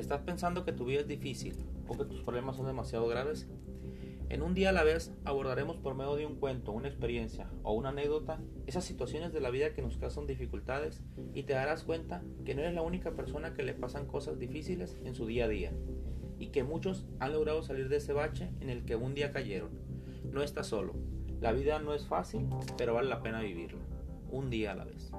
¿Estás pensando que tu vida es difícil o que tus problemas son demasiado graves? En un día a la vez abordaremos por medio de un cuento, una experiencia o una anécdota esas situaciones de la vida que nos causan dificultades y te darás cuenta que no eres la única persona que le pasan cosas difíciles en su día a día y que muchos han logrado salir de ese bache en el que un día cayeron. No estás solo. La vida no es fácil, pero vale la pena vivirla. Un día a la vez.